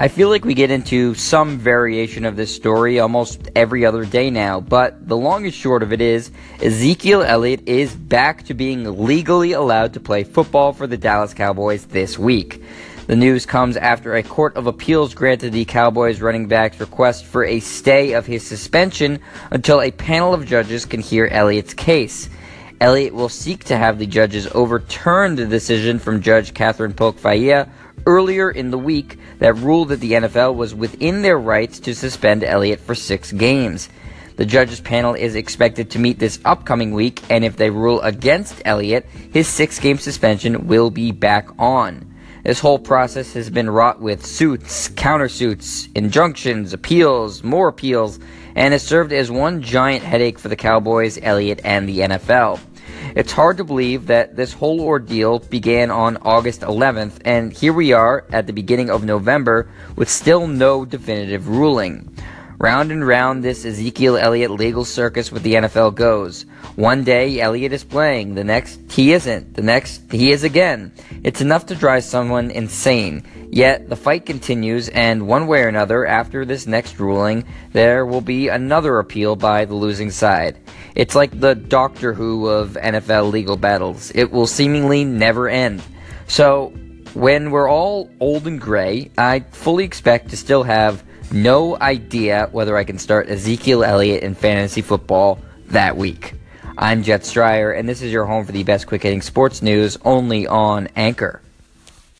I feel like we get into some variation of this story almost every other day now, but the long and short of it is Ezekiel Elliott is back to being legally allowed to play football for the Dallas Cowboys this week. The news comes after a court of appeals granted the Cowboys running back's request for a stay of his suspension until a panel of judges can hear Elliott's case. Elliott will seek to have the judges overturn the decision from Judge Katherine Polk Failla earlier in the week that ruled that the NFL was within their rights to suspend Elliott for six games. The judges panel is expected to meet this upcoming week, and if they rule against Elliott, his six game suspension will be back on. This whole process has been wrought with suits, countersuits, injunctions, appeals, more appeals, and has served as one giant headache for the Cowboys, Elliott, and the NFL. It's hard to believe that this whole ordeal began on August 11th, and here we are at the beginning of November with still no definitive ruling. Round and round this Ezekiel Elliott legal circus with the NFL goes. One day Elliott is playing, the next he isn't, the next he is again. It's enough to drive someone insane. Yet the fight continues, and one way or another, after this next ruling, there will be another appeal by the losing side. It's like the Doctor Who of NFL legal battles. It will seemingly never end. So, when we're all old and gray, I fully expect to still have no idea whether I can start Ezekiel Elliott in fantasy football that week. I'm Jet Stryer, and this is your home for the best quick hitting sports news only on Anchor.